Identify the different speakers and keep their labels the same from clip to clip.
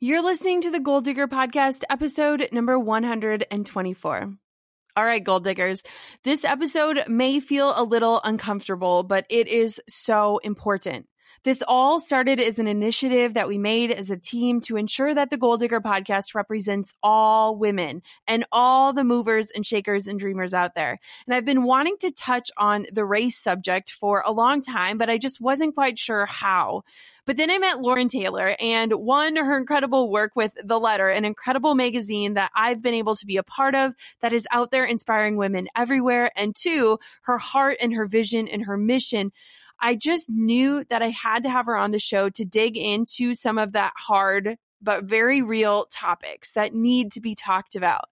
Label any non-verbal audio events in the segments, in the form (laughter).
Speaker 1: You're listening to the Goal Digger Podcast, episode number 124. All right, goal diggers. This episode may feel a little uncomfortable, but it is so important. This all started as an initiative that we made as a team to ensure that the Goal Digger podcast represents all women and all the movers and shakers and dreamers out there. And I've been wanting to touch on the race subject for a long time, but I just wasn't quite sure how. But then I met Lauren Taylor and one, her incredible work with The Letter, an incredible magazine that I've been able to be a part of that is out there inspiring women everywhere. And two, her heart and her vision and her mission. I just knew that I had to have her on the show to dig into some of that hard but very real topics that need to be talked about.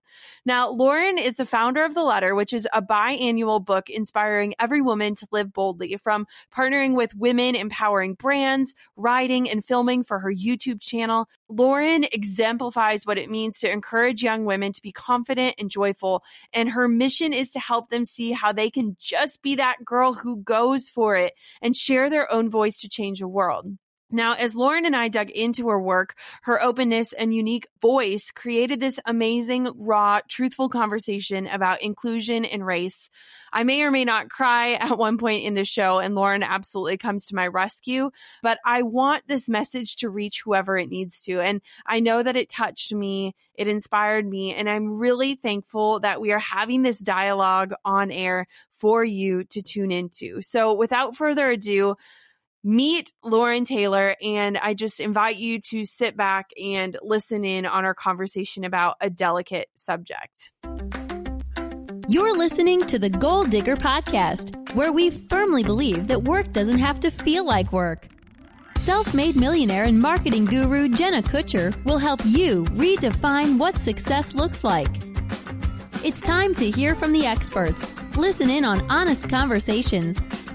Speaker 1: Now, Lauren is the founder of The Letter, which is a biannual book inspiring every woman to live boldly from partnering with women empowering brands, writing and filming for her YouTube channel. Lauren exemplifies what it means to encourage young women to be confident and joyful. And her mission is to help them see how they can just be that girl who goes for it and share their own voice to change the world. Now, as Lauren and I dug into her work, her openness and unique voice created this amazing, raw, truthful conversation about inclusion and race. I may or may not cry (laughs) at one point in the show, and Lauren absolutely comes to my rescue, but I want this message to reach whoever it needs to. And I know that it touched me, it inspired me, and I'm really thankful that we are having this dialogue on air for you to tune into. So, without further ado, meet Lauren Taylor. And I just invite you to sit back and listen in on our conversation about a delicate subject.
Speaker 2: You're listening to the Goal Digger Podcast, where we firmly believe that work doesn't have to feel like work. Self made millionaire and marketing guru Jenna Kutcher will help you redefine what success looks like. It's time to hear from the experts, listen in on honest conversations,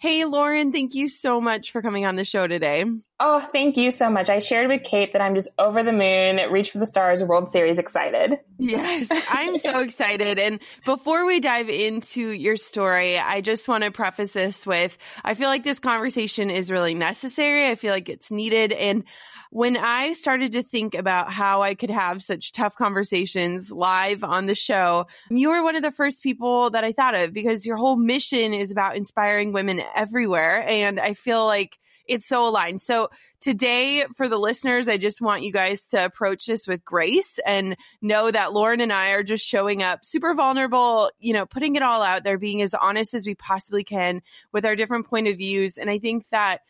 Speaker 1: Hey, Lauren, thank you so much for coming on the show today.
Speaker 3: Oh, thank you so much. I shared with Kate that I'm just over the moon, reach for the stars, World Series excited.
Speaker 1: Yes, (laughs) I'm so excited. And before we dive into your story, I just want to preface this with I feel like this conversation is really necessary. I feel like it's needed. And when I started to think about how I could have such tough conversations live on the show, you were one of the first people that I thought of because your whole mission is about inspiring women everywhere. And I feel like it's so aligned. So today for the listeners, I just want you guys to approach this with grace and know that Lauren and I are just showing up super vulnerable, you know, putting it all out there, being as honest as we possibly can with our different point of views. And I think that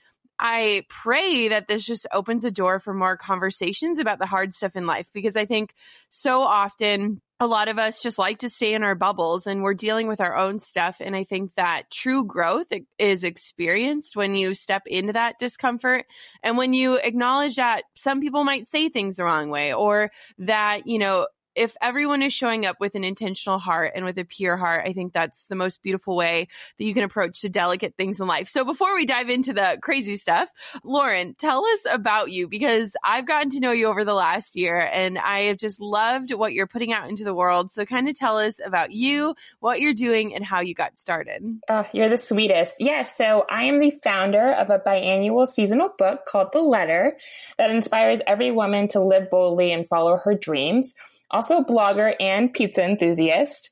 Speaker 1: I pray that this just opens a door for more conversations about the hard stuff in life because I think so often a lot of us just like to stay in our bubbles and we're dealing with our own stuff. And I think that true growth is experienced when you step into that discomfort and when you acknowledge that some people might say things the wrong way or that, you know, if everyone is showing up with an intentional heart and with a pure heart, I think that's the most beautiful way that you can approach the delicate things in life. So before we dive into the crazy stuff, Lauren, tell us about you because I've gotten to know you over the last year and I have just loved what you're putting out into the world. So kind of tell us about you, what you're doing and how you got started.
Speaker 3: Oh, you're the sweetest. Yeah. So I am the founder of a biannual seasonal book called The Letter that inspires every woman to live boldly and follow her dreams also a blogger and pizza enthusiast.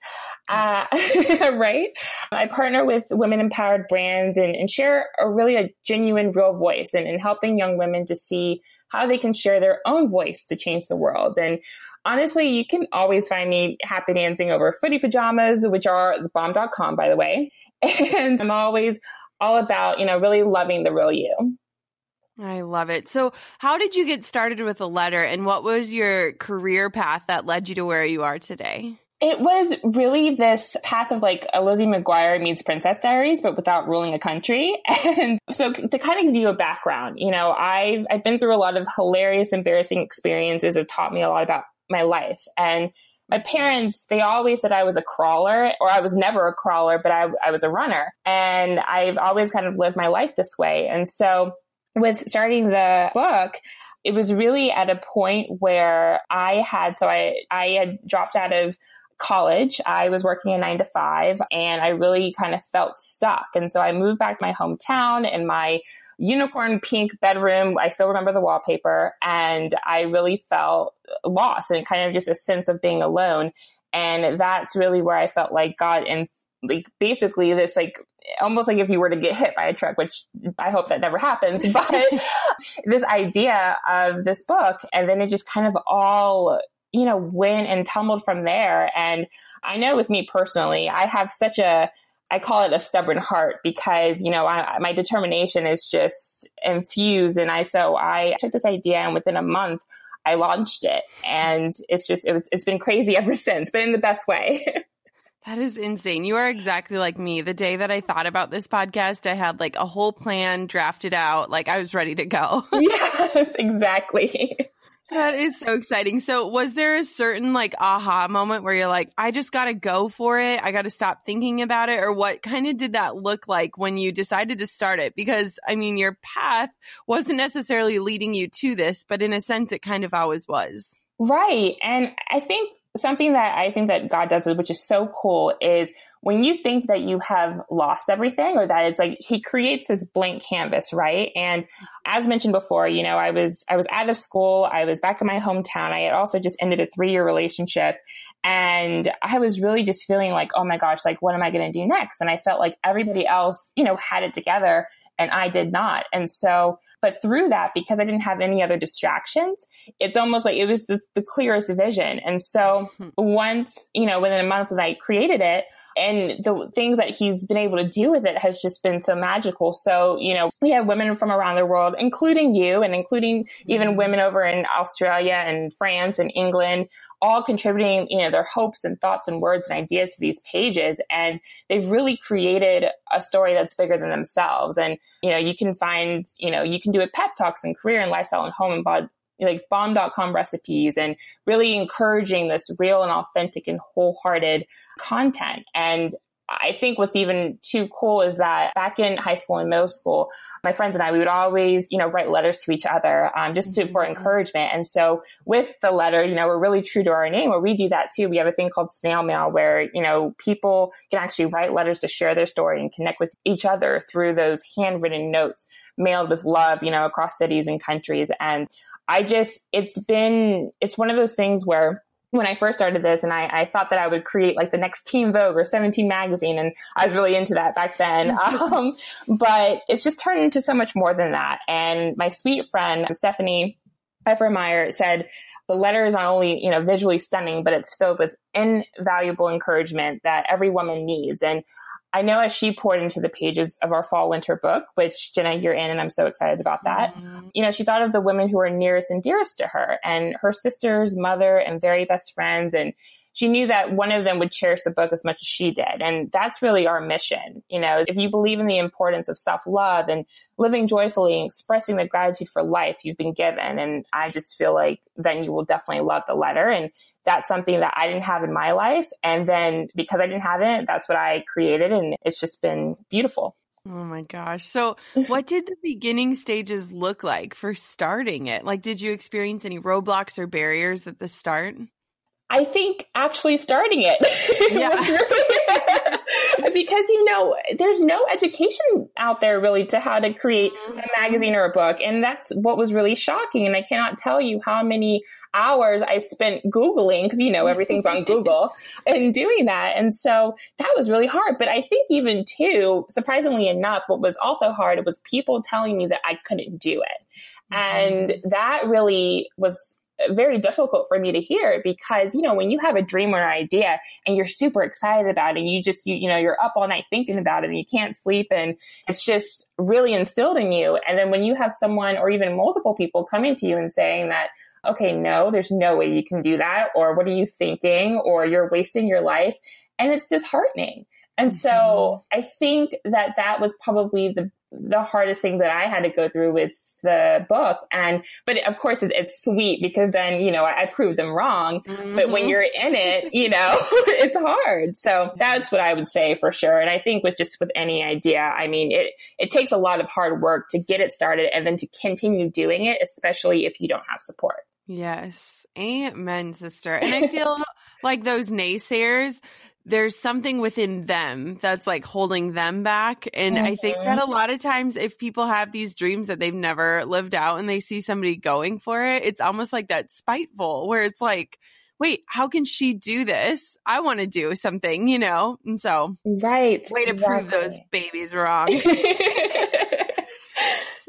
Speaker 3: Uh, (laughs) right? I partner with women empowered brands and, and share a really a genuine, real voice and, helping young women to see how they can share their own voice to change the world. And honestly, you can always find me happy dancing over footy pajamas, which are bomb.com, by the way. (laughs) And I'm always all about, you know, really loving the real you.
Speaker 1: I love it. So, how did you get started with a letter and what was your career path that led you to where you are today?
Speaker 3: It was really this path of like a Lizzie McGuire meets Princess Diaries, but without ruling a country. (laughs) And so to kind of give you a background, you know, I've, I've been through a lot of hilarious, embarrassing experiences that taught me a lot about my life. And my parents, they always said I was a crawler or I was never a crawler, but I, I was a runner. And I've always kind of lived my life this way. And so with starting the book, it was really at a point where I had, so I, I had dropped out of college. I was working a nine to five and I really kind of felt stuck. And so I moved back to my hometown in my unicorn pink bedroom. I still remember the wallpaper and I really felt lost and kind of just a sense of being alone. And that's really where I felt like God and like basically this like almost like if you were to get hit by a truck, which I hope that never happens, (laughs) but this idea of this book and then it just kind of all you know, went and tumbled from there. And I know with me personally, I have such a, I call it a stubborn heart because, you know, I, my determination is just infused. And I, so I took this idea and within a month, I launched it and it's just, it was, it's been crazy (laughs) ever since, but in the best way. (laughs)
Speaker 1: That is insane. You are exactly like me. The day that I thought about this podcast, I had like a whole plan drafted out. Like I was ready to go. (laughs)
Speaker 3: yes, exactly.
Speaker 1: That is so exciting. So, was there a certain like aha moment where you're like, I just got to go for it? I got to stop thinking about it? Or what kind of did that look like when you decided to start it? Because, I mean, your path wasn't necessarily leading you to this, but in a sense, it kind of always was.
Speaker 3: Right. And I think something that I think that God does, which is so cool, is when you think that you have lost everything or that it's like he creates this blank canvas, right? And as mentioned before, you know, I was I was out of school, I was back in my hometown. I had also just ended a 3-year relationship and I was really just feeling like, "Oh my gosh, like what am I going to do next?" And I felt like everybody else, you know, had it together and I did not. And so, but through that, because I didn't have any other distractions, it's almost like it was the, the clearest vision. And so (laughs) once, you know, within a month that I created it, and the things that he's been able to do with it has just been so magical. So, you know, we have women from around the world, including you and including even mm-hmm. women over in Australia and France and England, all contributing, you know, their hopes and thoughts and words and ideas to these pages. And they've really created a story that's bigger than themselves. And, you know, you can find, you know, you can do it pep talks and career and lifestyle and home and bod like bomb.com recipes and really encouraging this real and authentic and wholehearted content. And I think what's even too cool is that back in high school and middle school, my friends and I, we would always, you know, write letters to each other, um, just to, for mm-hmm. encouragement. And so with the letter, you know, we're really true to our name where we do that too. We have a thing called snail mail where, you know, people can actually write letters to share their story and connect with each other through those handwritten notes mailed with love, you know, across cities and countries. And I just, it's been, it's one of those things where when I first started this and I, I, thought that I would create like the next Teen Vogue or 17 magazine. And I was really into that back then. (laughs) um, but it's just turned into so much more than that. And my sweet friend, Stephanie Effermeyer said, the letter is not only, you know, visually stunning, but it's filled with invaluable encouragement that every woman needs. And I know as she poured into the pages of our fall winter book, which Jenna, you're in, and I'm so excited about that. Mm-hmm. You know, she thought of the women who are nearest and dearest to her and her sisters, mother, and very best friends. And she knew that one of them would cherish the book as much as she did. And that's really our mission. You know, if you believe in the importance of self love and living joyfully and expressing the gratitude for life you've been given. And I just feel like then you will definitely love the letter. And that's something that I didn't have in my life. And then because I didn't have it, that's what I created. And it's just been beautiful.
Speaker 1: Oh my gosh. So, what did the beginning stages look like for starting it? Like, did you experience any roadblocks or barriers at the start?
Speaker 3: I think actually starting it. (laughs) Yeah. (laughs) because, you know, there's no education out there really to how to create a magazine or a book. And that's what was really shocking. And I cannot tell you how many hours I spent Googling because, you know, everything's on (laughs) Google and doing that. And so that was really hard. But I think even too, surprisingly enough, what was also hard was people telling me that I couldn't do it. And mm-hmm. that really was very difficult for me to hear because, you know, when you have a dream or an idea and you're super excited about it, and you just, you, you know, you're up all night thinking about it and you can't sleep and it's just really instilled in you. And then when you have someone or even multiple people coming to you and saying that, okay, no, there's no way you can do that. Or what are you thinking? Or you're wasting your life. And it's disheartening. And so mm-hmm. I think that that was probably the the hardest thing that I had to go through with the book. And, but of course it, it's sweet because then, you know, I, I proved them wrong. Mm-hmm. But when mm-hmm. you're in it, you know, (laughs) it's hard. So that's what I would say for sure. And I think with just with any idea, I mean, it, it takes a lot of hard work to get it started and then to continue doing it, especially if you don't have support.
Speaker 1: Yes. Amen, sister. And I feel (laughs) like those naysayers, there's something within them that's like holding them back. And mm-hmm. I think that mm-hmm. a lot of times, if people have these dreams that they've never lived out and they see somebody going for it, it's almost like that spiteful where it's like, wait, how can she do this? I want to do something, you know? And so,
Speaker 3: right.
Speaker 1: Way to exactly. prove those babies wrong. (laughs)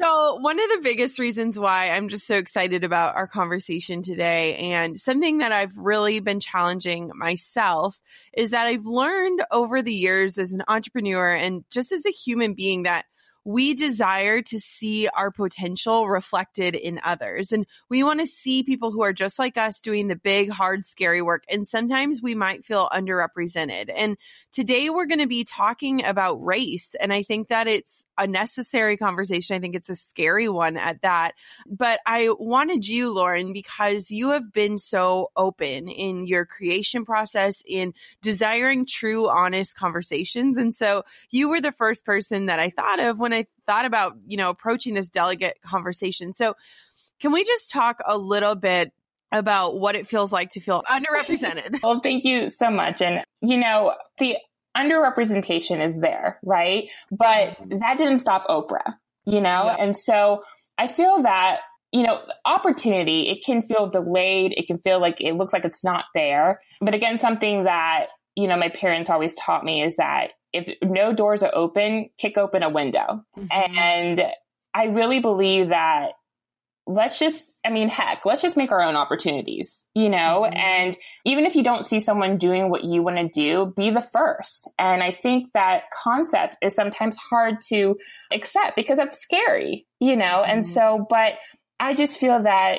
Speaker 1: So, one of the biggest reasons why I'm just so excited about our conversation today, and something that I've really been challenging myself, is that I've learned over the years as an entrepreneur and just as a human being that we desire to see our potential reflected in others. And we want to see people who are just like us doing the big, hard, scary work. And sometimes we might feel underrepresented. And today we're going to be talking about race. And I think that it's a necessary conversation. I think it's a scary one at that. But I wanted you, Lauren, because you have been so open in your creation process, in desiring true, honest conversations. And so you were the first person that I thought of when I thought about, you know, approaching this delegate conversation. So can we just talk a little bit about what it feels like to feel (laughs) underrepresented?
Speaker 3: well, thank you so much. And, you know, the underrepresentation is there, right? But mm-hmm. that didn't stop Oprah, you know? Yeah. And so I feel that, you know, opportunity, it can feel delayed. It can feel like it looks like it's not there. But again, something that, you know, my parents always taught me is that if no doors are open, kick open a window. Mm-hmm. And I really believe that let's just, I mean, heck, let's just make our own opportunities, you know? Mm-hmm. And even if you don't see someone doing what you want to do, be the first. And I think that concept is sometimes hard to accept because that's scary, you know? Mm-hmm. And so, but I just feel that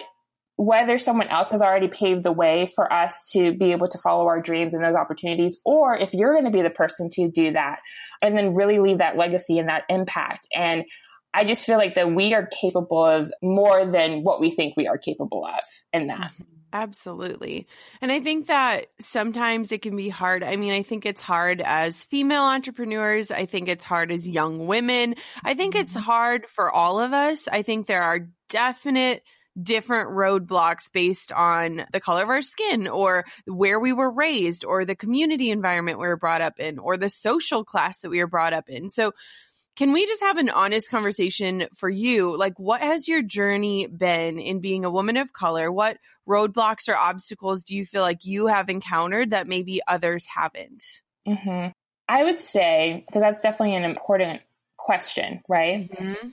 Speaker 3: whether someone else has already paved the way for us to be able to follow our dreams and those opportunities, or if you're going to be the person to do that and then really leave that legacy and that impact. And I just feel like that we are capable of more than what we think we are capable of in that. Mm-hmm.
Speaker 1: Absolutely. And I think that sometimes it can be hard. I mean, I think it's hard as female entrepreneurs. I think it's hard as young women. I think it's mm-hmm. hard for all of us. I think there are definite different roadblocks based on the color of our skin or where we were raised or the community environment we were brought up in or the social class that we were brought up in. So can we just have an honest conversation for you? Like, what has your journey been in being a woman of color? What roadblocks or obstacles do you feel like you have encountered that maybe others haven't?
Speaker 3: Mm-hmm. I would say, because that's definitely an important question, right? Mm-hmm.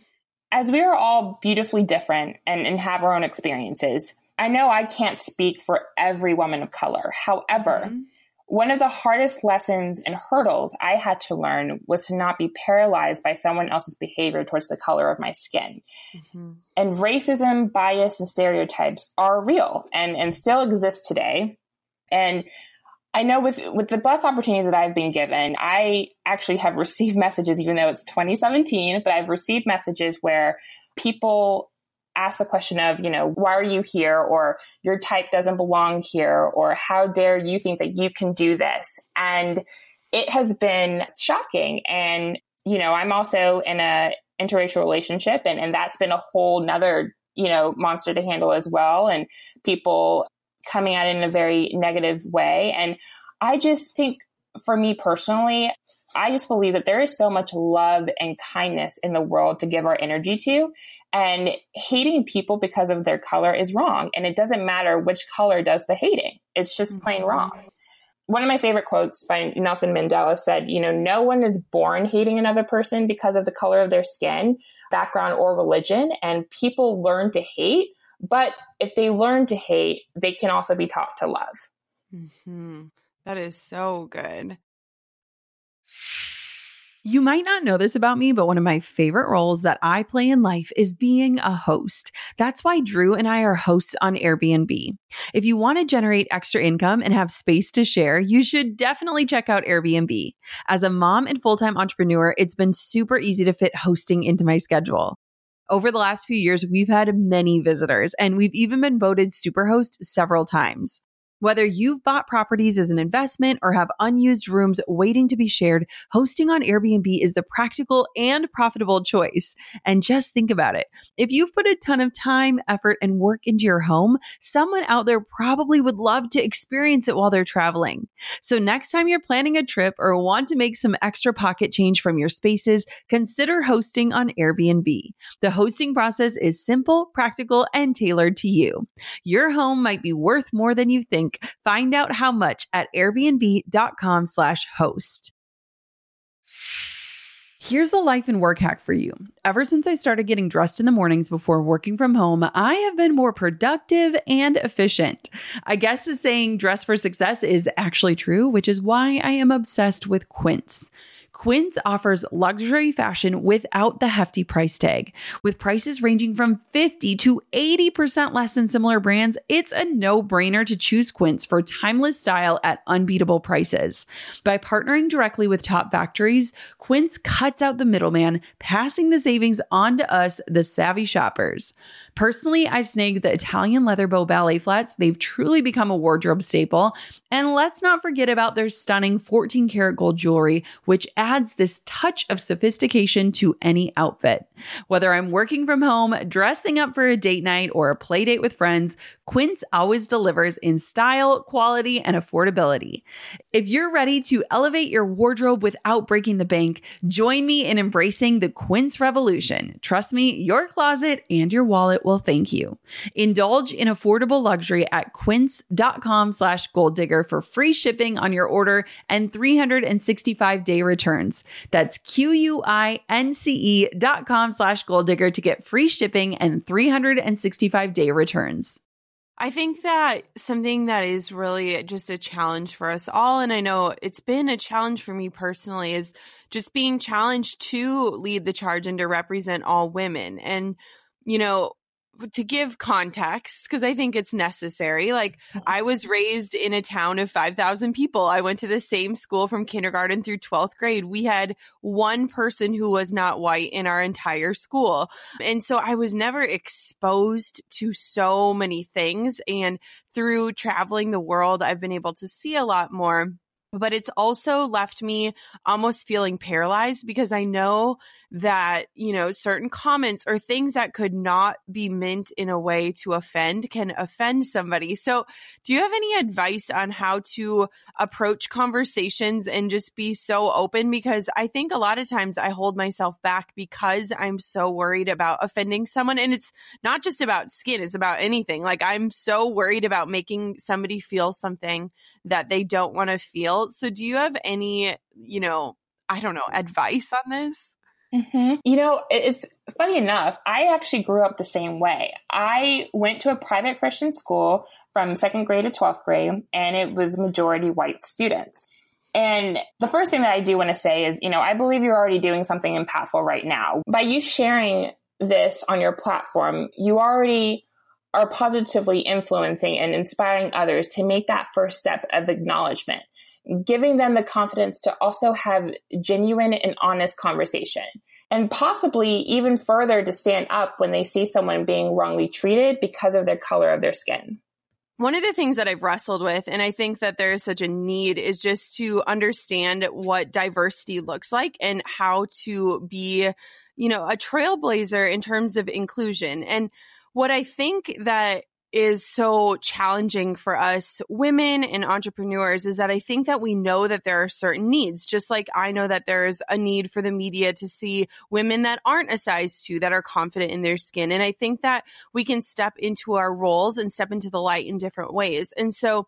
Speaker 3: As we are all beautifully different and, and have our own experiences, I know I can't speak for every woman of color. However, mm-hmm one of the hardest lessons and hurdles I had to learn was to not be paralyzed by someone else's behavior towards the color of my skin. Mm-hmm. And racism, bias, and stereotypes are real and, and still exist today. And I know with with the bus opportunities that I've been given, I actually have (laughs) received messages, even though it's 2017, but I've received messages where people ask the question of, you know, why are you here? Or your type doesn't belong here? Or how dare you think that you can do this? And it has been shocking. And, you know, I'm also in a interracial relationship and, and that's been a whole nother, you know, monster to handle as well. And people coming at it in a very negative way. And I just think for me personally, I just believe that there is so much love and kindness in the world to give our energy to. And hating people because of their color is wrong. And it doesn't matter which color does the hating. It's just plain mm-hmm. wrong. One of my favorite quotes by Nelson Mandela said, you know, no one is born hating another person because of the color of their skin, background, or religion. And people learn to hate. But if they learn to hate, they can also be taught to love.
Speaker 1: Mm-hmm. That is so good. You might not know this about me, but one of my favorite roles that I play in life is being a host. That's why Drew and I are hosts on Airbnb. If you want to generate extra income and have space to share, you should definitely check out Airbnb. As a mom and full time entrepreneur, it's been super easy to fit hosting into my schedule. Over the last few years, we've had many visitors, and we've even been voted Superhost several times. Whether you've bought properties as an investment or have unused rooms waiting to be shared, hosting on Airbnb is the practical and profitable choice. And just think about it. If you've put a ton of time, effort, and work into your home, someone out there probably would love to experience it while they're traveling. So next time you're planning a trip or want to make some extra pocket change from your spaces, consider hosting on Airbnb. The hosting process is simple, practical, and tailored to you. Your home might be worth more than you think link. Find out how much at airbnb.com slash host. Here's the life and work hack for you. Ever since I started getting dressed in the mornings before working from home, I have been more productive and efficient. I guess the saying dress for success is actually true, which is why I am obsessed with Quince. Quince offers luxury fashion without the hefty price tag. With prices ranging from 50 to 80% less than similar brands, it's a no brainer to choose Quince for timeless style at unbeatable prices. By partnering directly with top factories, Quince cuts out the middleman, passing the savings on to us, the savvy shoppers. Personally, I've snagged the Italian leather bow ballet flats. They've truly become a wardrobe staple. And let's not forget about their stunning 14 karat gold jewelry, which adds this touch of sophistication to any outfit. Whether I'm working from home, dressing up for a date night, or a play date with friends, Quince always delivers in style, quality, and affordability. If you're ready to elevate your wardrobe without breaking the bank, join me in embracing the Quince revolution. Trust me, your closet and your wallet will thank you. Indulge in affordable luxury at quince.com slash goal digger for free shipping on your order and 365 day returns. That's Q-U-I-N-C-E dot com slash goal digger to get free shipping and 365 day returns. I think that something that is really just a challenge for us all, and I know it's been a challenge for me personally, is just being challenged to lead the charge and to represent all women. And, you know, to give context because I think it's necessary. Like mm-hmm. I was raised in a town of 5,000 people. I went to the same school from kindergarten through 12th grade. We had one person who was not white in our entire school. And so I was never exposed to so many things and through traveling the world I've been able to see a lot more but it's also left me almost feeling paralyzed because I know that, you know, certain comments or things that could not be meant in a way to offend can offend somebody. So, do you have any advice on how to approach conversations and just be so open? Because I think a lot of times I hold myself back because I'm so worried about offending someone. And it's not just about skin, it's about anything. Like, I'm so worried about making somebody feel something that they don't want to feel. So, do you have any, you know, I don't know, advice on this?
Speaker 3: Mm-hmm. You know, it's funny enough, I actually grew up the same way. I went to a private Christian school from second grade to 12th grade, and it was majority white students. And the first thing that I do want to say is, you know, I believe you're already doing something impactful right now. By you sharing this on your platform, you already are positively influencing and inspiring others to make that first step of acknowledgement giving them the confidence to also have genuine and honest conversation and possibly even further to stand up when they see someone being wrongly treated because of their color of their skin.
Speaker 1: One of the things that I've wrestled with, and I think that there is such a need, is just to understand what diversity looks like and how to be, you know, a trailblazer in terms of inclusion. And what I think that is so challenging for us women and entrepreneurs is that I think that we know that there are certain needs, just like I know that there's a need for the media to see women that aren't a size two that are confident in their skin. And I think that we can step into our roles and step into the light in different ways. And so,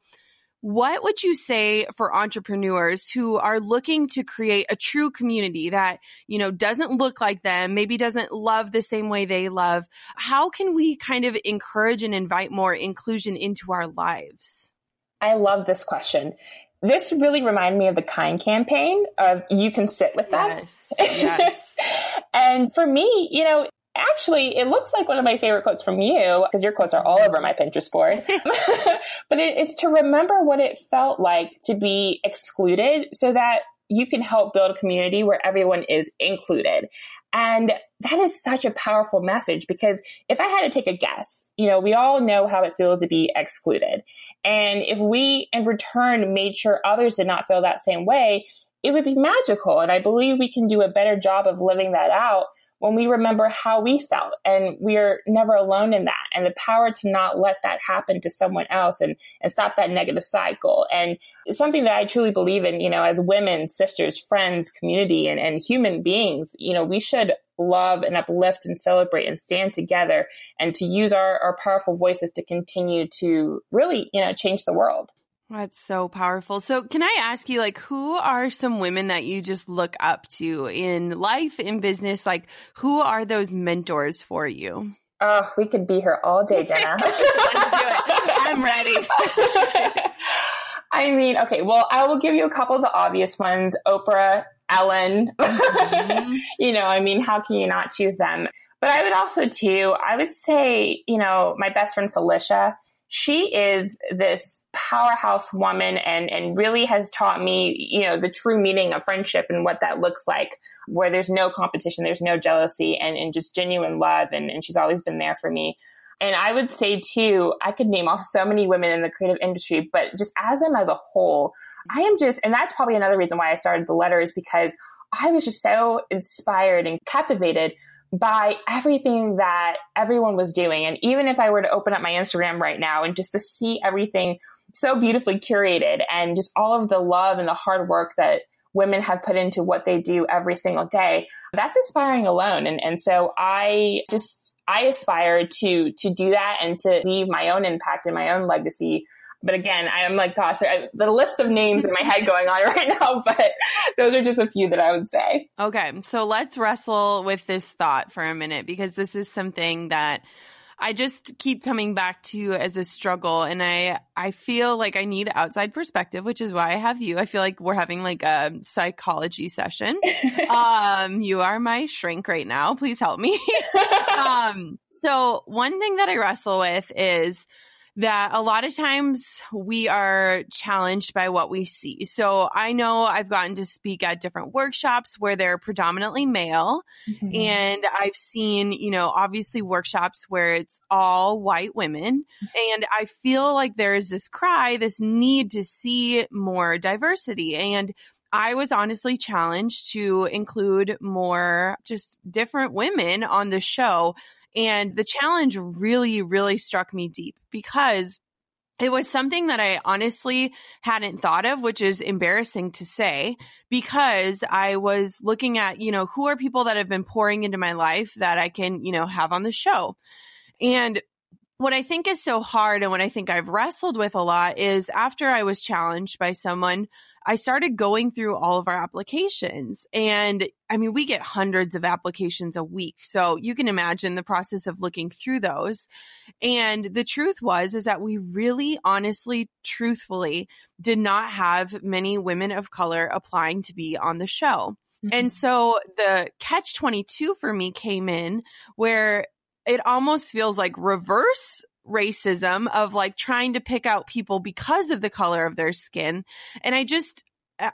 Speaker 1: what would you say for entrepreneurs who are looking to create a true community that, you know, doesn't look like them, maybe doesn't love the same way they love? How can we kind of encourage and invite more inclusion into our lives?
Speaker 3: I love this question. this really reminded me of the kind campaign of you can sit with
Speaker 1: Yes.
Speaker 3: us.
Speaker 1: Yes. (laughs)
Speaker 3: and for me, you know, actually, it looks like one of my favorite quotes from you because your quotes are all over my Pinterest board. (laughs) (laughs) but it, it's to remember what it felt like to be excluded so that you can help build a community where everyone is included. And that is such a powerful message because if I had to take a guess, you know, we all know how it feels to be excluded. And if we in return made sure others did not feel that same way, it would be magical. And I believe we can do a better job of living that out when we remember how we felt and we're never alone in that and the power to not let that happen to someone else and, and stop that negative cycle. And it's something that I truly believe in, you know, as women, sisters, friends, community, and, and human beings, you know, we should love and uplift and celebrate and stand together and to use our, our powerful voices to continue to really, you know, change the world.
Speaker 1: That's so powerful. So, can I ask you, like, who are some women that you just look up to in life, in business? Like, who are those mentors for you?
Speaker 3: Oh, we could be here all day, Jenna. (laughs)
Speaker 1: Let's do it. I'm ready.
Speaker 3: I mean, okay, well, I will give you a couple of the obvious ones Oprah, Ellen.
Speaker 1: Mhm. (laughs)
Speaker 3: you know, I mean, how can you not choose them? But I would also, too, I would say, you know, my best friend Felicia, she is this powerhouse woman and, and really has taught me, you know, the true meaning of friendship and what that looks like, where there's no competition, there's no jealousy, and, and just genuine love. And, and she's always been there for me. And I would say too, I could name off so many women in the creative industry, but just as them as a whole, I am just, and that's probably another reason why I started the letter is because I was just so inspired and captivated by everything that everyone was doing. And even if I were to open up my Instagram right now and just to see everything so beautifully curated and just all of the love and the hard work that women have put into what they do every single day, that's inspiring alone. And, and so I just, I aspire to, to do that and to leave my own impact and my own legacy. But again, I'm like, gosh, I, the list of names in my head going on (laughs) right now, but those are just a few that I would say.
Speaker 1: Okay, so let's wrestle with this thought for a minute because this is something that I just keep coming back to as a struggle and I I feel like I need outside perspective, which is why I have you. I feel like we're having like a psychology session. (laughs) um you are my shrink right now. Please help me. (laughs) um so one thing that I wrestle with is that a lot of times we are challenged by what we see. So I know I've gotten to speak at different workshops where they're predominantly male.
Speaker 3: Mm-hmm.
Speaker 1: And I've seen, you know, obviously workshops where it's all white women. And I feel like there is this cry, this need to see more diversity. And I was honestly challenged to include more just different women on the show. And the challenge really, really struck me deep because it was something that I honestly hadn't thought of, which is embarrassing to say because I was looking at, you know, who are people that have been pouring into my life that I can, you know, have on the show. And what I think is so hard and what I think I've wrestled with a lot is after I was challenged by someone, I started going through all of our applications. And I mean, we get hundreds of applications a week. So you can imagine the process of looking through those. And the truth was, is that we really honestly, truthfully did not have many women of color applying to be on the show. And mm-hmm. so the catch 22 for me came in where it almost feels like reverse racism of like trying to pick out people because of the color of their skin. And I just,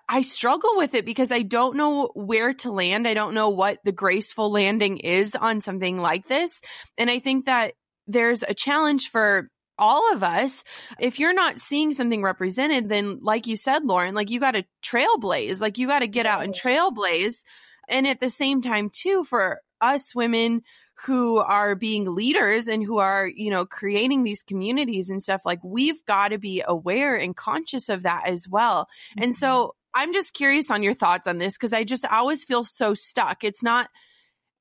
Speaker 1: I struggle with it because I don't know where to land. I don't know what the graceful landing is on something like this. And I think that there's a challenge for all of us. If you're not seeing something represented, then like you said, Lauren, like you got to trailblaze, like you got to get out and trailblaze. And at the same time, too, for us women who are being leaders and who are, you know, creating these communities and stuff, like we've got to be aware and conscious of that as well. And so mm-hmm. I'm just curious on your thoughts on this because I just always feel so stuck. It's not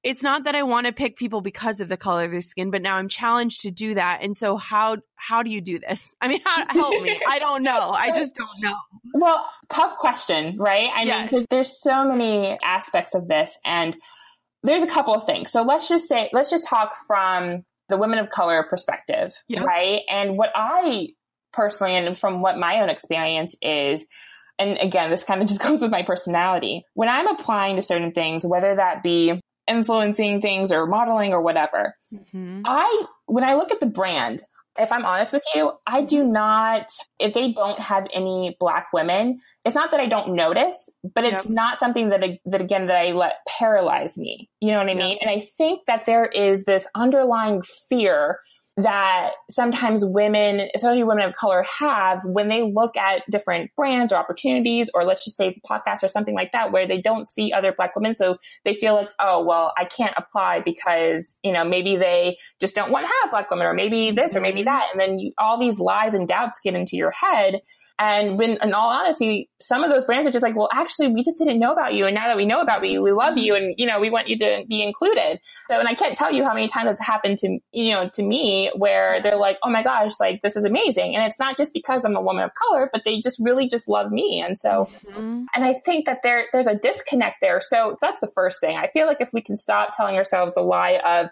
Speaker 1: it's not that I want to pick people because of the color of their skin, but now I'm challenged to do that. And so how how do you do this? (laughs) I mean, how, help me. (laughs) I don't know. I just don't know.
Speaker 3: Well, tough question, right? I mean, because there's so many aspects of this, and there's a couple of things. So let's just say, let's just talk from the women of color perspective,
Speaker 1: Yeah.
Speaker 3: right? And what I personally, and from what my own experience is, and again, this kind of (laughs) just goes with my personality. When I'm applying to certain things, whether that be influencing things or modeling or whatever, mm-hmm. I, when I look at the brand, if I'm honest with you, I do not, if they don't have any black women, it's not that I don't notice, but it's yep. not something that, that again, that I let paralyze me. You know what I yep. mean? And I think that there is this underlying fear that sometimes women, especially women of color, have when they look at different brands or opportunities, or let's just say podcasts or something like that, where they don't see other Black women. So they feel like, oh, well, I can't apply because, you know, maybe they just don't want to have Black women, or maybe this, or maybe mm-hmm. that. And then you, all these lies and doubts get into your head. And when, in all honesty, some of those brands are just like, well, actually, we just didn't know about you. And now that we know about you, we love you. And, you know, we want you to be included. So, and I can't tell you how many times it's happened to, you know, to me where they're like, oh my gosh, like this is amazing. And it's not just because I'm a woman of color, but they just really just love me. And so, mm-hmm. and I think that there, there's a disconnect there. So that's the first thing. I feel like if we can stop telling ourselves the lie of,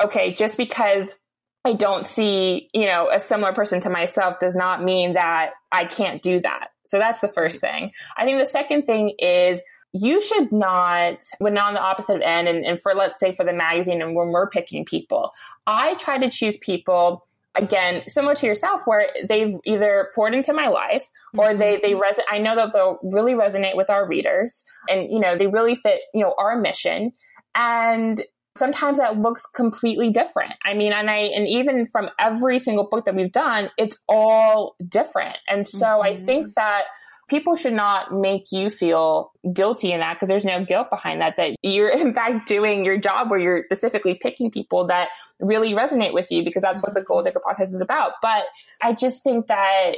Speaker 3: okay, just because I don't see, you know, a similar person to myself does not mean that I can't do that. So that's the first thing. I think the second thing is you should not, when on the opposite end, and, and for let's say for the magazine and when we're picking people, I try to choose people again, similar to yourself, where they've either poured into my life or they they mm-hmm. resonate. I know that they'll really resonate with our readers, and you know they really fit you know our mission. And sometimes that looks completely different. I mean, and I, and even from every single book that we've done, it's all different. And so mm-hmm. I think that people should not make you feel guilty in that because there's no guilt behind that that you're (laughs) in fact doing your job where you're specifically picking people that really resonate with you because that's what the Goal Digger podcast is about but i just think that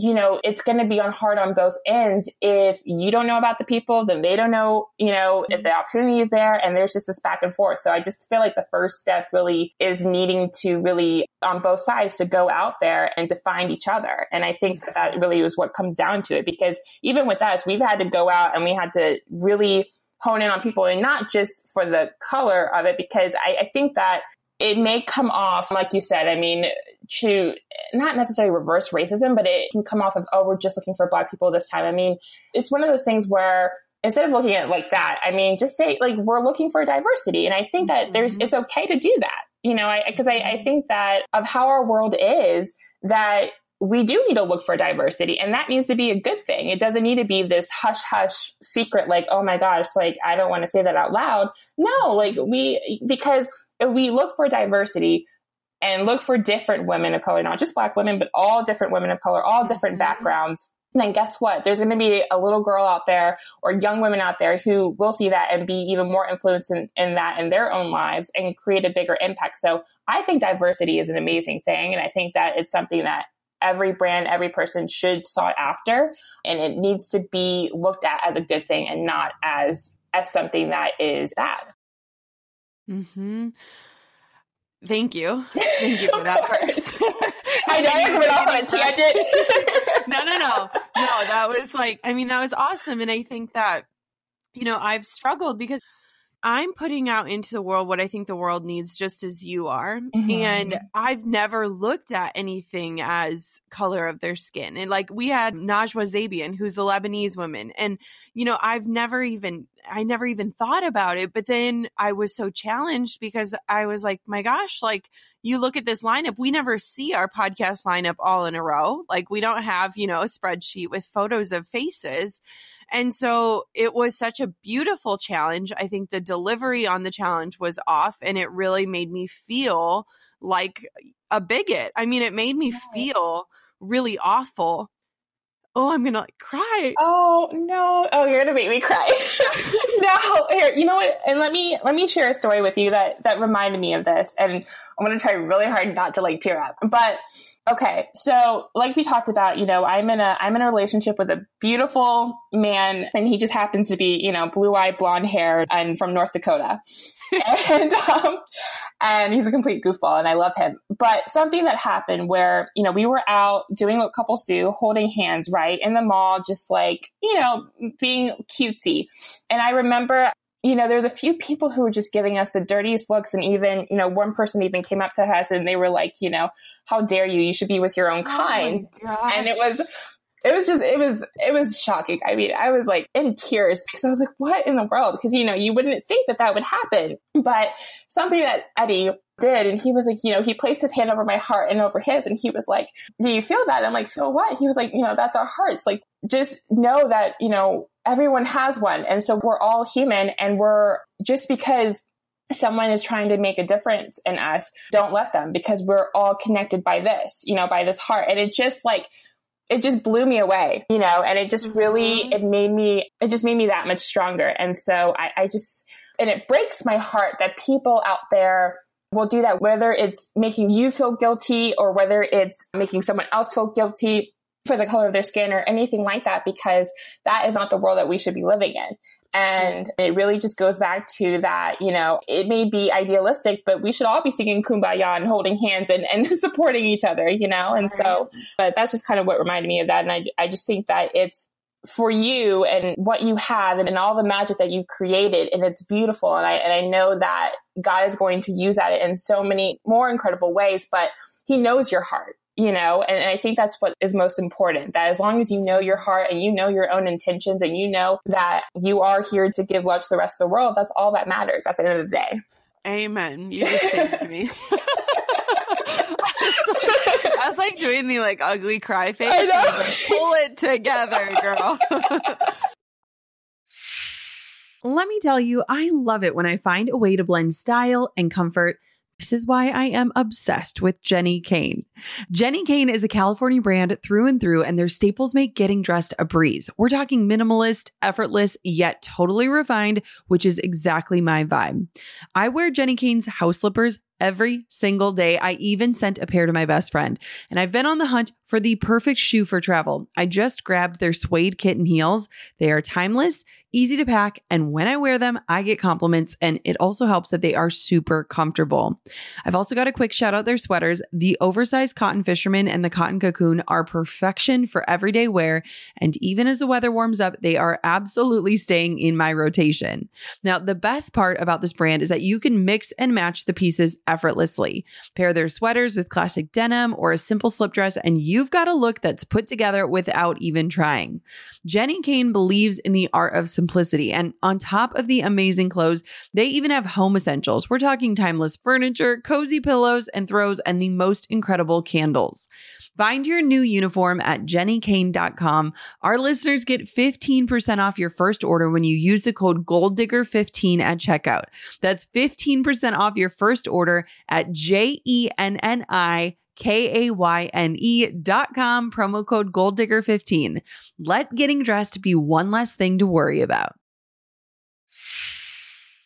Speaker 3: you know, it's going to be on hard on both ends. If you don't know about the people, then they don't know, you know, if the opportunity is there and there's just this back and forth. So I just feel like the first step really is needing to really on both sides to go out there and to find each other. And I think that that really is what comes down to it because even with us, we've had to go out and we had to really hone in on people and not just for the color of it because I, I think that it may come off, like you said, I mean, to not necessarily reverse racism, but it can come off of, oh, we're just looking for black people this time. I mean, it's one of those things where instead of looking at it like that, I mean, just say like we're looking for diversity. And I think that there's mm-hmm. it's okay to do that. You know, I because I, I think that of how our world is, that we do need to look for diversity and that needs to be a good thing. It doesn't need to be this hush hush secret, like, oh my gosh, like I don't want to say that out loud. No, like we, because if we look for diversity and look for different women of color, not just black women, but all different women of color, all different mm-hmm. backgrounds, then guess what? There's going to be a little girl out there or young women out there who will see that and be even more influenced in, in, that in their own lives and create a bigger impact. So I think diversity is an amazing thing. And I think that it's something that every brand, every person should sought after. And it needs to be looked at as a good thing and not as, as something that is bad.
Speaker 1: Mm-hmm. Thank you. Thank you (laughs) for that first. (laughs)
Speaker 3: I know I went off on a tangent. (laughs)
Speaker 1: no, no, no, no. That was like, I mean, that was awesome, and I think that you know I've struggled because I'm putting out into the world what I think the world needs just as you are. Mm-hmm. And I've never looked at anything as color of their skin. And like we had Najwa Zebian, who's a Lebanese woman. And, you know, I've never even, I never even thought about it. But then I was so challenged because I was like, my gosh, like you look at this lineup, we never see our podcast lineup all in a row. Like we don't have, you know, a spreadsheet with photos of faces. And so it was such a beautiful challenge. I think the delivery on the challenge was off and it really made me feel like a bigot. I mean, it made me feel really awful. Oh, I'm gonna like cry.
Speaker 3: Oh no! Oh, you're gonna make me cry. (laughs) no, here, you know what? And let me let me share a story with you that that reminded me of this. And I'm gonna try really hard not to like tear up. But Okay, so like we talked about, you know, I'm in a I'm in a relationship with a beautiful man, and he just happens to be, you know, blue eyed, blonde hair, and from North Dakota, (laughs) and um, and he's a complete goofball, and I love him. But something that happened where you know we were out doing what couples do, holding hands, right in the mall, just like you know being cutesy, and I remember you know, there's a few people who were just giving us the dirtiest looks. And even, you know, one person even came up to us and they were like, you know, how dare you? You should be with your own oh kind. Oh and it was, it was just it was it was shocking. I mean, I was like in tears because I was like, what in the world? Because you know, you wouldn't think that that would happen, but something that Eddie did, and he was like, you know, he placed his hand over my heart and over his, and he was like, do you feel that? I'm like, feel what? He was like, you know, that's our hearts. Like, just know that you know everyone has one, and so we're all human, and we're just because someone is trying to make a difference in us, don't let them because we're all connected by this, you know, by this heart. And it just like it just blew me away, you know, and it just really, mm-hmm. it made me, it just made me that much stronger. And so I, I just, and it breaks my heart that people out there will do that, whether it's making you feel guilty or whether it's making someone else feel guilty for the color of their skin or anything like that, because that is not the world that we should be living in. And it really just goes back to that, you know, it may be idealistic, but we should all be singing kumbaya and holding hands and, and (laughs) supporting each other, you know? And so, but that's just kind of what reminded me of that. And I, I just think that it's, for you and what you have and, and, all the magic that you've created and it's beautiful. And I and I know that God is going to use that in so many more incredible ways but he knows your heart you know? And, and, i think that's what is most important that as long as you know your heart and you know your own intentions and you know that you are here to give love to the rest of the world that's all that matters at the end of the day.
Speaker 2: Amen. You just saved me (laughs) (laughs) (laughs) I was like doing the like ugly cry face. I know. Like, Pull it together, girl. (laughs) Let me tell you, I love it when I find a way to blend style and comfort this is why I am obsessed with Jenni Kayne. Jenni Kayne is a California brand through and through, and their staples make getting dressed a breeze. We're talking minimalist, effortless, yet totally refined, which is exactly my vibe. I wear Jenni Kayne's house slippers every single day. I even sent a pair to my best friend, and I've been on the hunt for the perfect shoe for travel. I just grabbed their suede kitten heels. They are timeless, easy to pack, and when I wear them, I get compliments, and it also helps that they are super comfortable. I've also got a quick shout out their sweaters. The oversized cotton fisherman and the cotton cocoon are perfection for everyday wear, and even as the weather warms up, they are absolutely staying in my rotation. Now, the best part about this brand is that you can mix and match the pieces effortlessly. Pair their sweaters with classic denim or a simple slip dress, and you've got a look that's put together without even trying. Jenni Kayne believes in the art of simplicity. And on top of the amazing clothes, they even have home essentials. We're talking timeless furniture, cozy pillows and throws, and the most incredible candles. Find your new uniform at jennikayne.com. Our listeners get 15% off your first order when you use the code GOALDIGGER15 at checkout. That's 15% off your first order at J E N N I K A Y N E dot com, promo code Goal Digger 15. Let getting dressed be one less thing to worry about.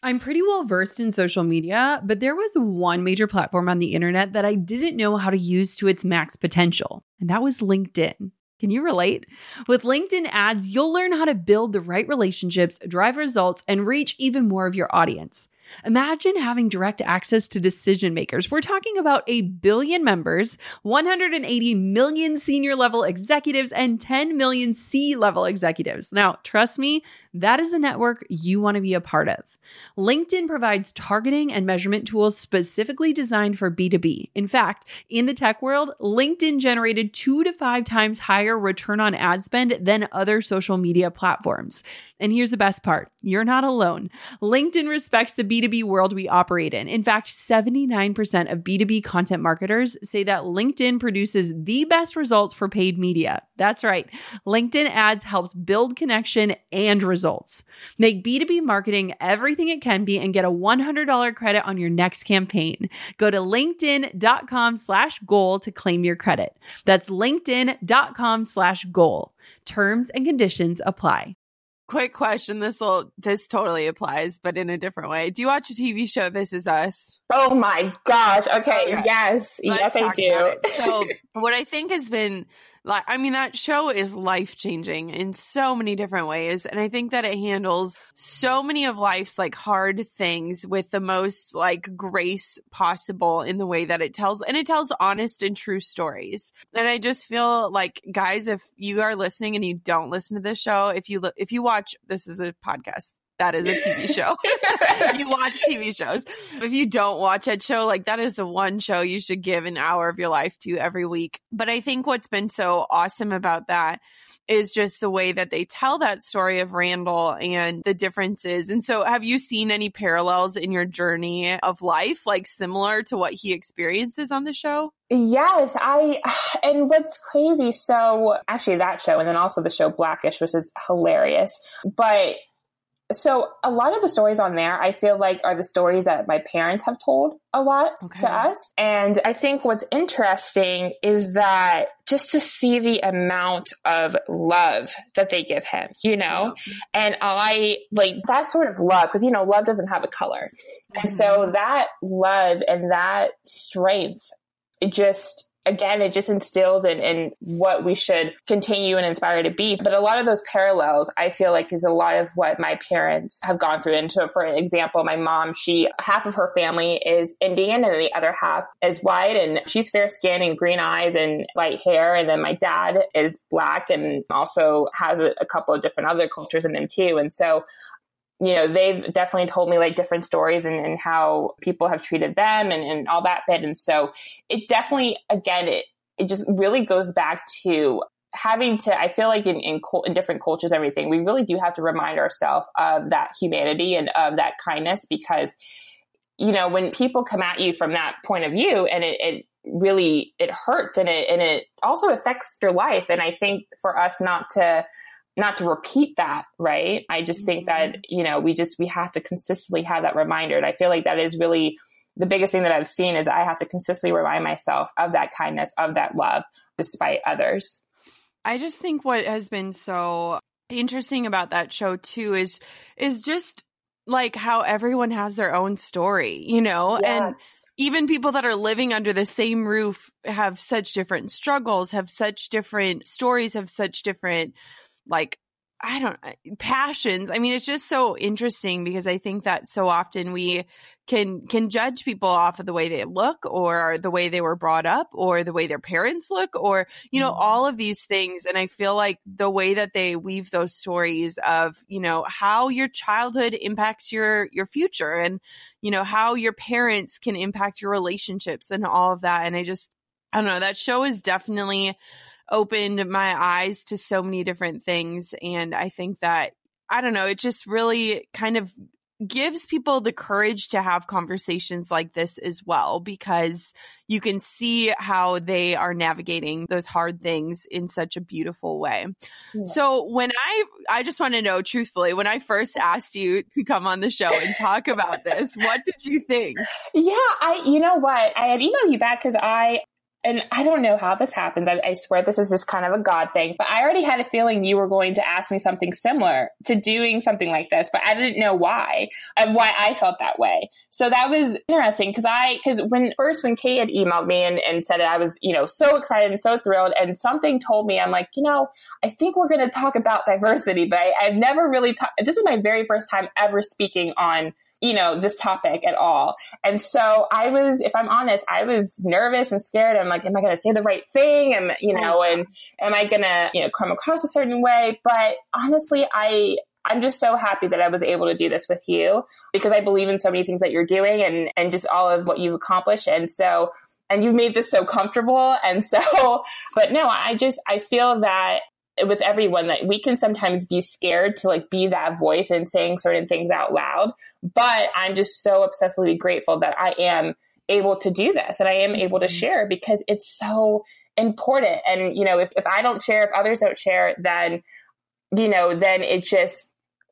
Speaker 2: I'm pretty well versed in social media, but there was one major platform on the internet that I didn't know how to use to its max potential, and that was LinkedIn. Can you relate? With LinkedIn ads, you'll learn how to build the right relationships, drive results, and reach even more of your audience. Imagine having direct access to decision makers. We're talking about a billion members, 180 million senior level executives, and 10 million C level executives. Now, trust me, that is a network you want to be a part of. LinkedIn provides targeting and measurement tools specifically designed for B2B. In fact, in the tech world, LinkedIn generated two to five times higher return on ad spend than other social media platforms. And here's the best part you're not alone. LinkedIn respects the B2B world we operate in. In fact, 79% of B2B content marketers say that LinkedIn produces the best results for paid media. That's right. LinkedIn ads helps build connection and results. Make B2B marketing everything it can be and get a $100 credit on your next campaign. Go to linkedin.com slash goal to claim your credit. That's linkedin.com slash goal. Terms and conditions apply quick question. This will this totally applies, but in a different way. Do you watch a TV show This Is Us?
Speaker 3: Oh my gosh. Okay. okay. Yes. Let's yes, I do.
Speaker 2: So (laughs) what I think has been like, I mean, that show is life changing in so many different ways. And I think that it handles so many of life's like hard things with the most like grace possible in the way that it tells, and it tells honest and true stories. And I just feel like, guys, if you are listening and you don't listen to this show, if you look, if you watch, this is a podcast
Speaker 1: that is a TV (laughs) show. (laughs) you watch TV shows. If you don't watch that show, like that is the one show you should give an hour of your life to every week. But I think what's been so awesome about that is just the way that they tell that story of Randall and the differences. And so, have you seen any parallels in your journey of life, like similar to what he experiences on the show?
Speaker 3: Yes, I, (sighs) and what's crazy, so actually that show, and then also the show Blackish, which is hilarious. But so a lot of the stories on there, I feel like are the stories that my parents have told a lot okay. to us. And I think what's interesting is that just to see the amount of love that they give him, you know, yeah. and I like that sort of love because, you know, love doesn't have a color. And so mm-hmm. that love and that strength, it just, again, it just instills in, in what we should continue and inspire to be. But a lot of those parallels, I feel like, is a lot of what my parents have gone through. And so, for example, my mom, she, half of her family is Indian and the other half is white. And she's fair skinned and green eyes and light hair. And then my dad is black and also has a, a couple of different other cultures in them too. And so you know, they've definitely told me like different stories and, and how people have treated them and, and all that bit. And so it definitely, again, it, it just really goes back to having to, I feel like in, in, in different cultures, everything, we really do have to remind ourselves of that humanity and of that kindness because, you know, when people come at you from that point of view and it, it really, it hurts and it, and it also affects your life. And I think for us not to, not to repeat that, right? I just think that, mm-hmm. you know, we just, we have to consistently have that reminder. And I feel like that is really the biggest thing that I've seen is I have to consistently remind myself of that kindness, of that love, despite others.
Speaker 1: I just think what has been so interesting about that show too is, is just like how everyone has their own story, you know, yes. and even people that are living under the same roof have such different struggles, have such different stories, have such different like I don't passions. I mean, it's just so interesting because I think that so often we can can judge people off of the way they look or the way they were brought up or the way their parents look or you know mm-hmm. all of these things and I feel like the way that they weave those stories of, you know, how your childhood impacts your your future and you know how your parents can impact your relationships and all of that and I just I don't know, that show is definitely opened my eyes to so many different things. And I think that, I don't know, it just really kind of gives people the courage to have conversations like this as well because you can see how they are navigating those hard things in such a beautiful way. Yeah. So when I I just want to know truthfully when I first asked you to come on the show and talk about this, what did you think? (laughs)
Speaker 3: Yeah, I you know what? I had emailed you back cuz I and I don't know how this happens. I, I, swear this is just kind of a God thing, but I already had a feeling you were going to ask me something similar to doing something like this, but I didn't know why, of why I felt that way. So that was interesting because I, because when first, when Kate had emailed me and, and said it, I was, you know, so excited and so thrilled. And something told me, I'm like, you know, I think we're going to talk about diversity, but I, I've never really talked, this is my very first time ever speaking on you know, this topic at all. And so I was, if I'm honest, I was nervous and scared. I'm like, am I going to say the right thing? And, you know, and am I going to, you know, come across a certain way? But honestly, I, I'm just so happy that I was able to do this with you because I believe in so many things that you're doing and, and just all of what you've accomplished. And so, and you've made this so comfortable. And so, (laughs) but no, I just, I feel that with everyone that we can sometimes be scared to like be that voice and saying certain things out loud. But I'm just so obsessively grateful that I am able to do this and I am able to mm-hmm. share because it's so important. And, you know, if, if I don't share, if others don't share, then, you know, then it just,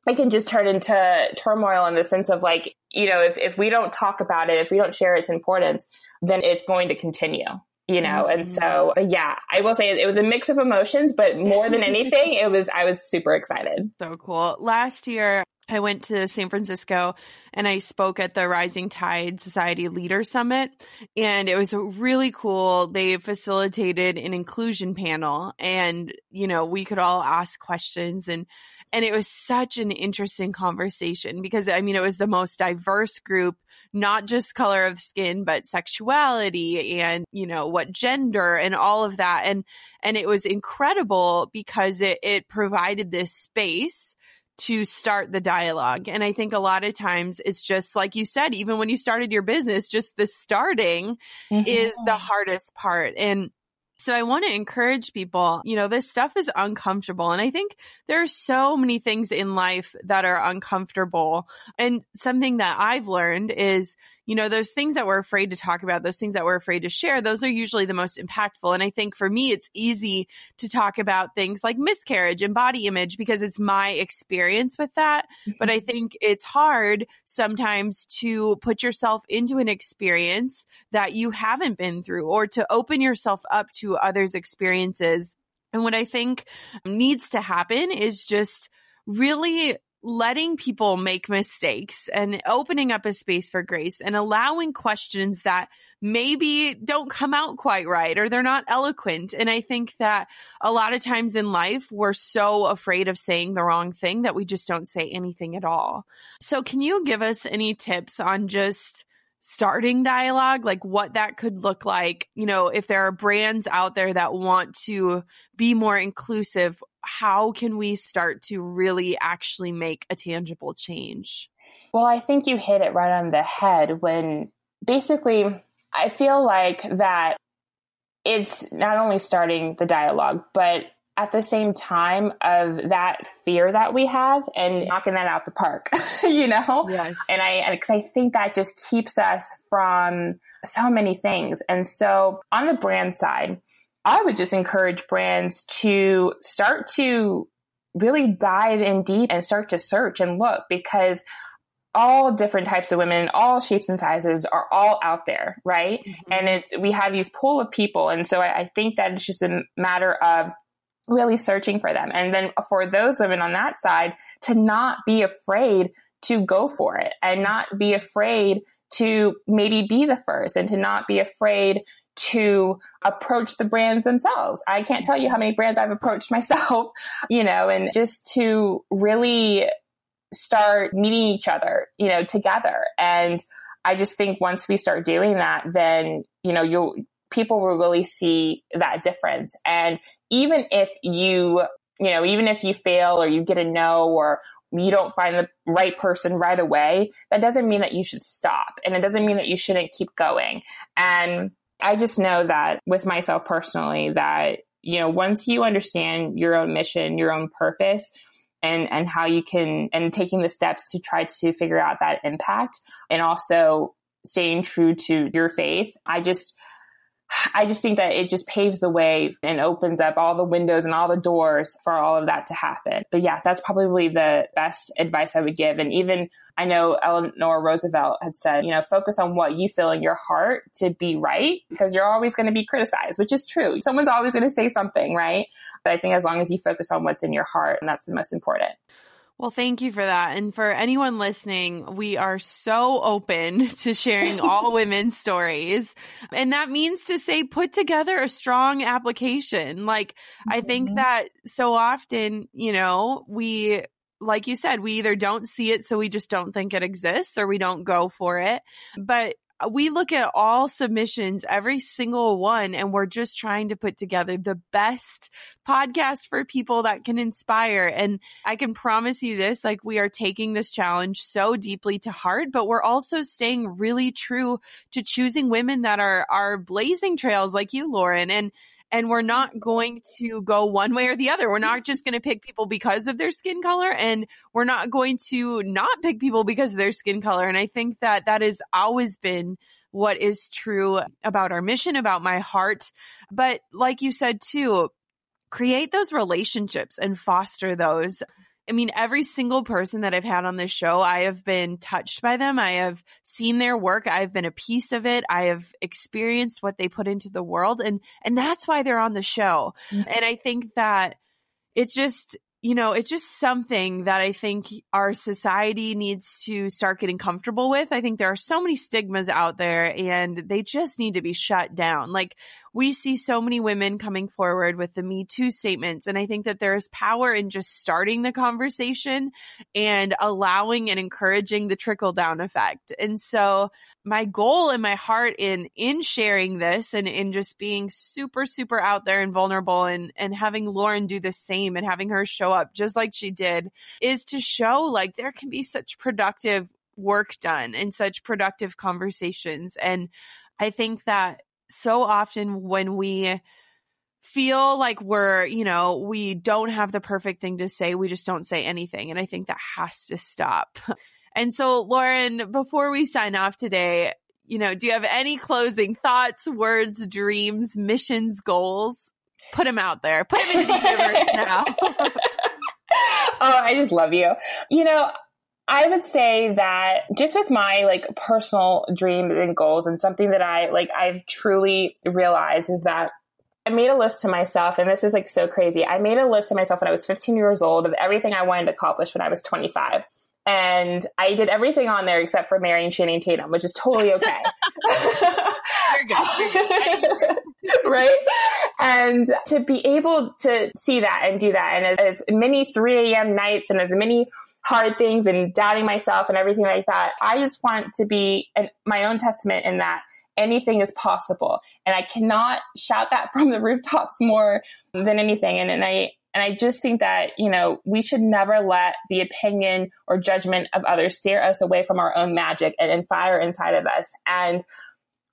Speaker 3: it can just turn into turmoil in the sense of like, you know, if, if we don't talk about it, if we don't share its importance, then it's going to continue you know and mm-hmm. so yeah i will say it was a mix of emotions but more than anything it was i was super excited
Speaker 1: so cool last year I went to San Francisco and I spoke at the Rising Tide Society Leader Summit. And it was really cool. They facilitated an inclusion panel and, you know, we could all ask questions and, and it was such an interesting conversation because I mean, it was the most diverse group not just color of skin, but sexuality and, you know, what gender and all of that. And, and it was incredible because it, it provided this space to start the dialogue. And I think a lot of times it's just like you said, even when you started your business, just the starting mm-hmm. is the hardest part. And so I want to encourage people, you know, this stuff is uncomfortable. And I think there are so many things in life that are uncomfortable. And something that I've learned is you know, those things that we're afraid to talk about, those things that we're afraid to share, those are usually the most impactful. And I think for me, it's easy to talk about things like miscarriage and body image because it's my experience with that. But I mm-hmm. think it's hard sometimes to put yourself into an experience that you haven't been through or to open yourself up to others' experiences. And what I think needs to happen is just really letting people make mistakes and opening up a space for grace and allowing questions that maybe don't come out quite right or they're not eloquent. And I think that a lot of times in life, we're so afraid of saying the wrong thing that we just don't say anything at all. So, can you give us any tips on just starting dialogue, like what that could look like. You know, if there are brands out there that want to be more inclusive, how can we start to really actually make a tangible change?
Speaker 3: Well, I think you hit it right on the head when basically I feel like that it's not only starting the dialogue, but at the same time of that fear that we have and knocking that out the park, (laughs) you know? Yes. And I, cause I think that just keeps us from so many things. And so on the brand side, I would just encourage brands to start to really dive in deep and start to search and look because all different types of women, all shapes and sizes are all out there, right? Mm-hmm. And it's we have these pool of people, and so I, I, think that it's just a matter of really searching for them. And then for those women on that side to not be afraid to go for it and not be afraid to maybe be the first and to not be afraid to approach the brands themselves. I can't tell you how many brands I've approached (laughs) myself, you know, and just to really start meeting each other, you know, together. And I just think once we start doing that, then, you know, you'll, people will really see that difference. And even if you, you know, even if you fail or you get a no or you don't find the right person right away, that doesn't mean that you should stop. And it doesn't mean that you shouldn't keep going. And I just know that with myself personally, that, you know, once you understand your own mission, your own purpose, and, and how you can, and taking the steps to try to figure out that impact and also staying true to your faith, I just, I just think that it just paves the way and opens up all the windows and all the doors for all of that to happen. But yeah, that's probably the best advice I would give. And even I know Eleanor Roosevelt had said, you know, focus on what you feel in your heart to be right because you're always going to be criticized, which is true. Someone's always going to say something, right? But I think as long as you focus on what's in your heart, and that's the most important.
Speaker 1: Well, thank you for that. And for anyone listening, we are so open (laughs) to sharing all (laughs) women's stories. And that means to say, put together a strong application. Like, mm-hmm. I think mm-hmm. that so often, you know, we, like you said, we either don't see it, so we just don't think it exists, or we don't go for it. But we look at all submissions, every single one, and we're just trying to put together the best podcast for people that can inspire. And I can promise you this like, we are taking this challenge so deeply to heart, but we're also staying really true to choosing women that are, are blazing trails like you, Lauren. And, and we're not going to go one way or the other. We're not just going to pick people because of their skin color and we're not going to not pick people because of their skin color. And I think that that has always been what is true about our mission, about my heart. But like you said too, create those relationships and foster those. I mean, every single person that I've had on this show, I have been touched by them. I have seen their work. I've been a piece of it. I have experienced what they put into the world. And, and that's why they're on the show. Mm-hmm. And I think that it's just, you know, it's just something that I think our society needs to start getting comfortable with. I think there are so many stigmas out there and they just need to be shut down. Like we see so many women coming forward with the Me Too statements. And I think that there's power in just starting the conversation and allowing and encouraging the trickle down effect. And so my goal and my heart in, in sharing this and in just being super, super out there and vulnerable and, and having Lauren do the same and having her show up just like she did is to show like there can be such productive work done and such productive conversations. And I think that so often when we feel like we're, you know, we don't have the perfect thing to say, we just don't say anything. And I think that has to stop. (laughs) And so, Lauren, before we sign off today, you know, do you have any closing thoughts, words, dreams, missions, goals? Put them out there. Put them into the universe (laughs) now. (laughs)
Speaker 3: oh, I just love you. You know, I would say that just with my like personal dreams and goals and something that I like I've truly realized is that I made a list to myself and this is like so crazy. I made a list to myself when I was 15 years old of everything I wanted to accomplish when I was 25. And I did everything on there except for marrying Channing Tatum, which is totally okay. (laughs) You're good. (laughs) right? And to be able to see that and do that, and as, as many 3 a.m. nights and as many hard things and doubting myself and everything like that. I just want to be an, my own testament in that anything is possible. And I cannot shout that (laughs) from the rooftops more than anything. And, and I, and I just think that, you know, we should never let the opinion or judgment of others steer us away from our own magic and, and fire inside of us. And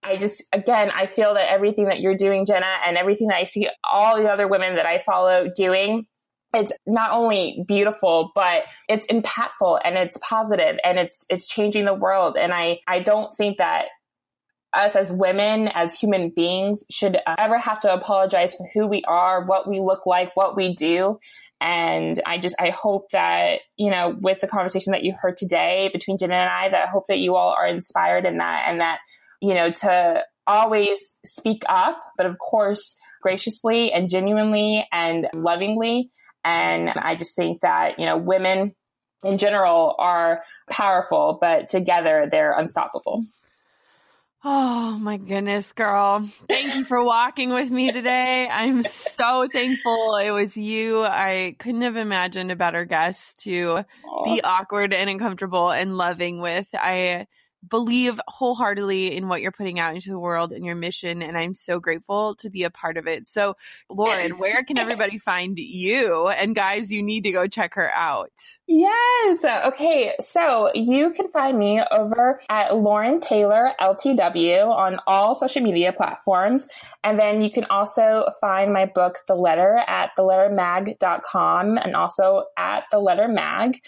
Speaker 3: I just, again, I feel that everything that you're doing, Jenna, and everything that I see all the other women that I follow doing it's not only beautiful but it's impactful and it's positive and it's it's changing the world. And i i don't think that us as women as human beings should ever have to apologize for who we are what we look like what we do. And i just i hope that you know with the conversation that you heard today between jenna and i that i hope that you all are inspired in that and that you know to always speak up but of course graciously and genuinely and lovingly and I just think that, you know, women in general are powerful, but together they're unstoppable.
Speaker 1: Oh my goodness, girl. Thank you for walking with me today. I'm so thankful it was you. I couldn't have imagined a better guest to be awkward and uncomfortable and loving with. I believe wholeheartedly in what you're putting out into the world and your mission. And I'm so grateful to be a part of it. So, Lauren, where can everybody find you? And guys, you need to go check her out.
Speaker 3: Yes. Okay. So you can find me over at Lauren Taylor LTW on all social media platforms. And then you can also find my book, The Letter, at thelettermag.com and also at The Letter Mag.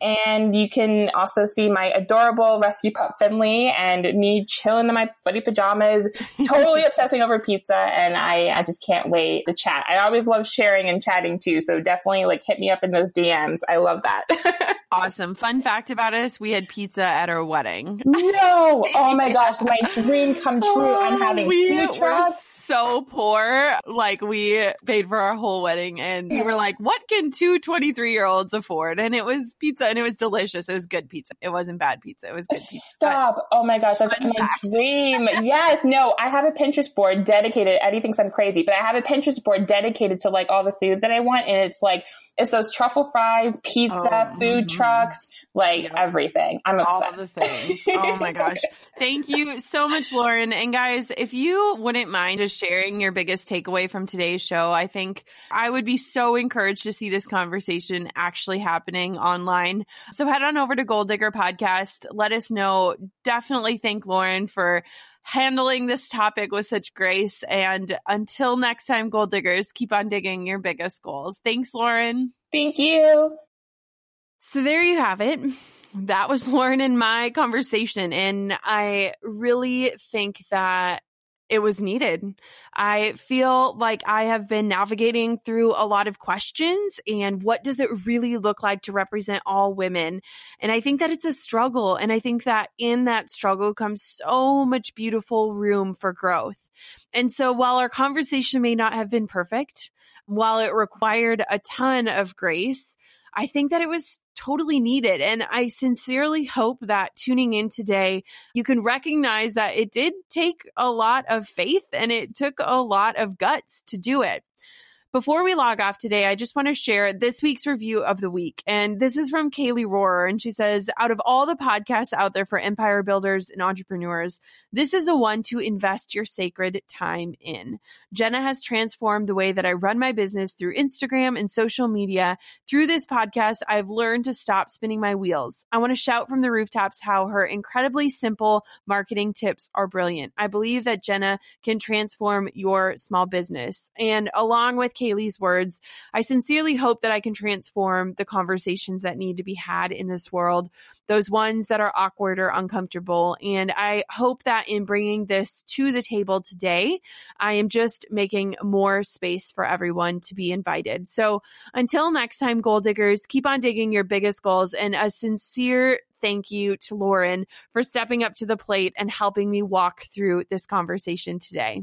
Speaker 3: And you can also see my adorable rescue pup Finley and me chilling in my footy pajamas, (laughs) totally obsessing over pizza. And I, I just can't wait to chat. I always love sharing and chatting too. So definitely like hit me up in those DMs. I love that. (laughs)
Speaker 1: awesome. Fun fact about us we had pizza at our wedding.
Speaker 3: No. Oh my (laughs) gosh. My dream come true. I'm oh, having food trucks
Speaker 1: so poor. Like we paid for our whole wedding and we were like, what can two 23 year olds afford? And it was pizza and it was delicious. It was good pizza. It wasn't bad pizza. It was good pizza.
Speaker 3: Stop. But oh my gosh. That's my fact. dream. yes. No, I have a Pinterest board dedicated. Eddie thinks I'm crazy, but I have a Pinterest board dedicated to like all the food that I want. And it's like, it's those truffle fries, pizza, oh, food mm-hmm. trucks, like yep. everything. I'm obsessed. All the things.
Speaker 1: Oh my gosh. (laughs) Thank you so much, Lauren. And guys, if you wouldn't mind just sharing your biggest takeaway from today's show, I think I would be so encouraged to see this conversation actually happening online. So head on over to Goal Digger Podcast. Let us know. Definitely thank Lauren for handling this topic with such grace. And until next time, goal diggers, keep on digging your biggest goals. Thanks, Lauren.
Speaker 3: Thank you.
Speaker 1: So there you have it. That was Lauren and my conversation. And I really think that it was needed. I feel like I have been navigating through a lot of questions and what does it really look like to represent all women? And I think that it's a struggle. And I think that in that struggle comes so much beautiful room for growth. And so while our conversation may not have been perfect, while it required a ton of grace, I think that it was
Speaker 2: totally needed. And I sincerely hope that tuning in today, you can recognize that it did take a lot of faith and it took a lot of guts to do it. Before we log off today, I just want to share this week's review of the week. And this is from Kaylee Rohrer. And she says, out of all the podcasts out there for empire builders and entrepreneurs, this is the one to invest your sacred time in. Jenna has transformed the way that I run my business through Instagram and social media. Through this podcast, I've learned to stop spinning my wheels. I want to shout from the rooftops how her incredibly simple marketing tips are brilliant. I believe that Jenna can transform your small business. And along with Kaylee's words, I sincerely hope that I can transform the conversations that need to be had in this world those ones that are awkward or uncomfortable. And I hope that in bringing this to the table today, I am just making more space for everyone to be invited. So until next time, goal diggers, keep on digging your biggest goals and a sincere thank you to Lauren for stepping up to the plate and helping me walk through this conversation today.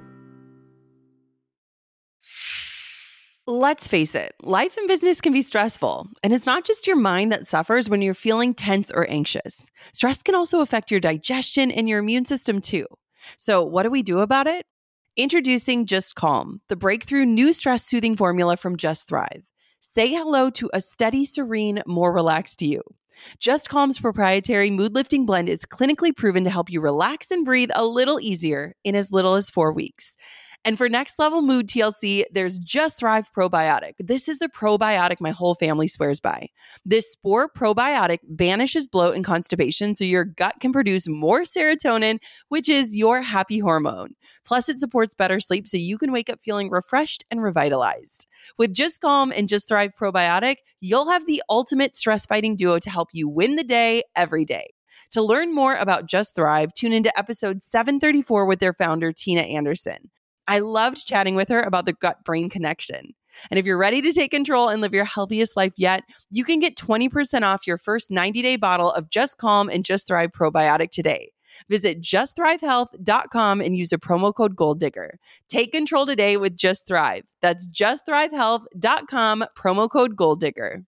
Speaker 2: Let's face it, life and business can be stressful. And it's not just your mind that suffers when you're feeling tense or anxious. Stress can also affect your digestion and your immune system too. So, what do we do about it? Introducing Just Calm, the breakthrough new stress soothing formula from Just Thrive. Say hello to a steady, serene, more relaxed you. Just Calm's proprietary mood lifting blend is clinically proven to help you relax and breathe a little easier in as little as four weeks. And for next level mood TLC, there's Just Thrive Probiotic. This is the probiotic my whole family swears by. This spore probiotic banishes bloat and constipation so your gut can produce more serotonin, which is your happy hormone. Plus, it supports better sleep so you can wake up feeling refreshed and revitalized. With Just Calm and Just Thrive Probiotic, you'll have the ultimate stress fighting duo to help you win the day every day. To learn more about Just Thrive, tune into episode 734 with their founder, Tina Anderson. I loved chatting with her about the gut brain connection. And if you're ready to take control and live your healthiest life yet, you can get 20% off your first 90 day bottle of Just Calm and Just Thrive probiotic today. Visit justthrivehealth.com and use a promo code GOALDIGGER. Take control today with Just Thrive. That's justthrivehealth.com, promo code GOALDIGGER.